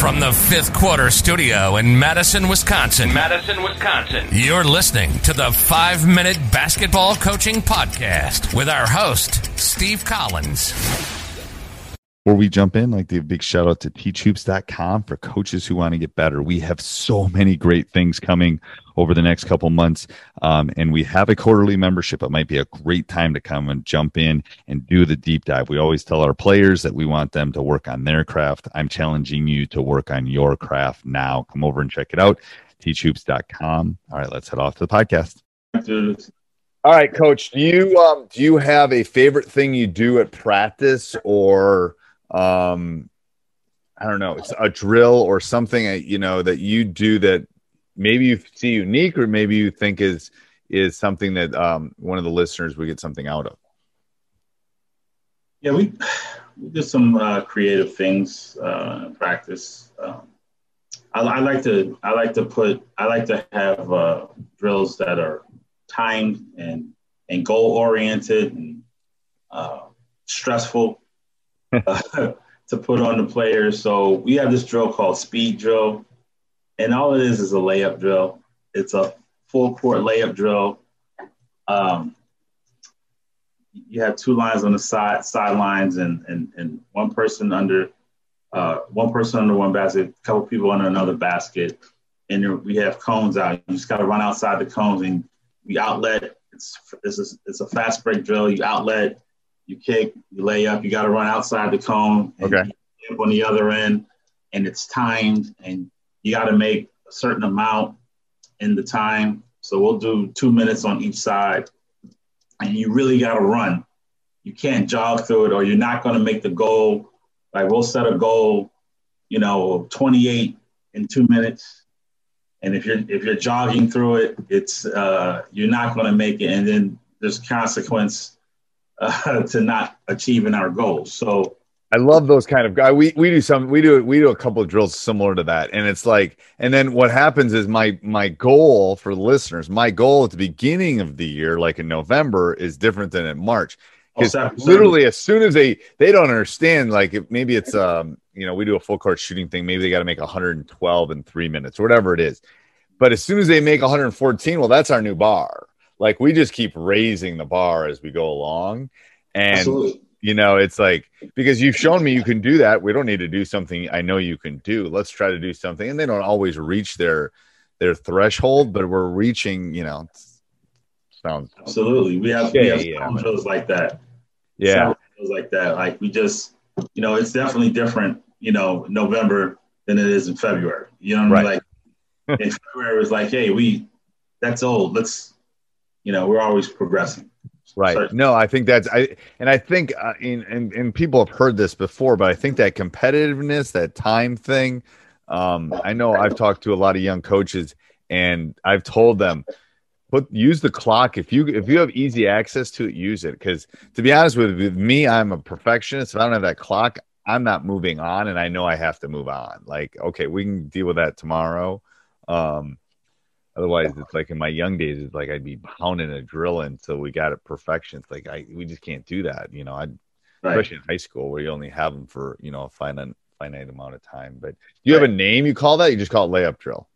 From the fifth quarter studio in Madison, Wisconsin. Madison, Wisconsin. You're listening to the five minute basketball coaching podcast with our host, Steve Collins. Before we jump in, like a big shout out to teachhoops.com for coaches who want to get better. We have so many great things coming over the next couple months. Um, and we have a quarterly membership. It might be a great time to come and jump in and do the deep dive. We always tell our players that we want them to work on their craft. I'm challenging you to work on your craft now. Come over and check it out. Teachhoops.com. All right, let's head off to the podcast. All right, coach, do you um do you have a favorite thing you do at practice or um I don't know, it's a drill or something uh, you know that you do that maybe you see unique or maybe you think is is something that um one of the listeners would get something out of. Yeah, we we did some uh, creative things uh, practice. Um, I, I like to I like to put I like to have uh, drills that are timed and and goal oriented and uh, stressful to put on the players. So we have this drill called speed drill, and all it is is a layup drill. It's a full court layup drill. Um, you have two lines on the side sidelines and and and one person under uh, one person under one basket, a couple people under another basket, and there, we have cones out. You just got to run outside the cones and we outlet. It's it's a, it's a fast break drill. You outlet, you kick, you lay up. You got to run outside the cone. Okay. on the other end, and it's timed, and you got to make a certain amount in the time. So we'll do two minutes on each side, and you really got to run. You can't jog through it, or you're not going to make the goal. Like we'll set a goal, you know, 28 in two minutes, and if you're if you're jogging through it, it's uh, you're not going to make it, and then there's consequence uh, to not achieving our goals. So I love those kind of guys. We we do some we do we do a couple of drills similar to that, and it's like, and then what happens is my my goal for the listeners, my goal at the beginning of the year, like in November, is different than in March. Because Oh, literally, as soon as they they don't understand, like if maybe it's um you know we do a full court shooting thing, maybe they got to make 112 in three minutes or whatever it is, but as soon as they make 114, well, that's our new bar. Like we just keep raising the bar as we go along, and absolutely. you know it's like because you've shown me you can do that we don't need to do something i know you can do let's try to do something and they don't always reach their their threshold but we're reaching you know sounds Absolutely. We have, Yeah, we have yeah, but- like that. yeah drills like that. Like we just, you know, it's definitely different, you know, November than it is in February. You know what I mean? Like in February was like, hey, we that's old. Let's, you know, we're always progressing. right. Certain- no i think that's i and i think uh, in, and and people have heard this before but i think that competitiveness that time thing um i know i've talked to a lot of young coaches and i've told them put use the clock. If you if you have easy access to it use it. Because to be honest with, with me i'm a perfectionist. If i don't have that clock i'm not moving on and i know i have to move on. Like okay we can deal with that tomorrow. Um, otherwise, it's like in my young days, it's like I'd be pounding a drill until we got it perfection. It's like I we just can't do that, you know. I Right. especially in high school where you only have them for you know a finite finite amount of time. But do you have a name you call that? You just call it layup drill,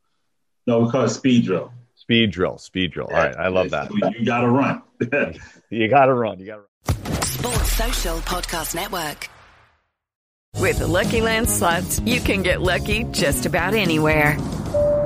No, we call it speed drill. speed drill, speed drill. All right, I love that. You got to run. You got to run. You got to run. Sports Social Podcast Network. With the Lucky Land slots, you can get lucky just about anywhere.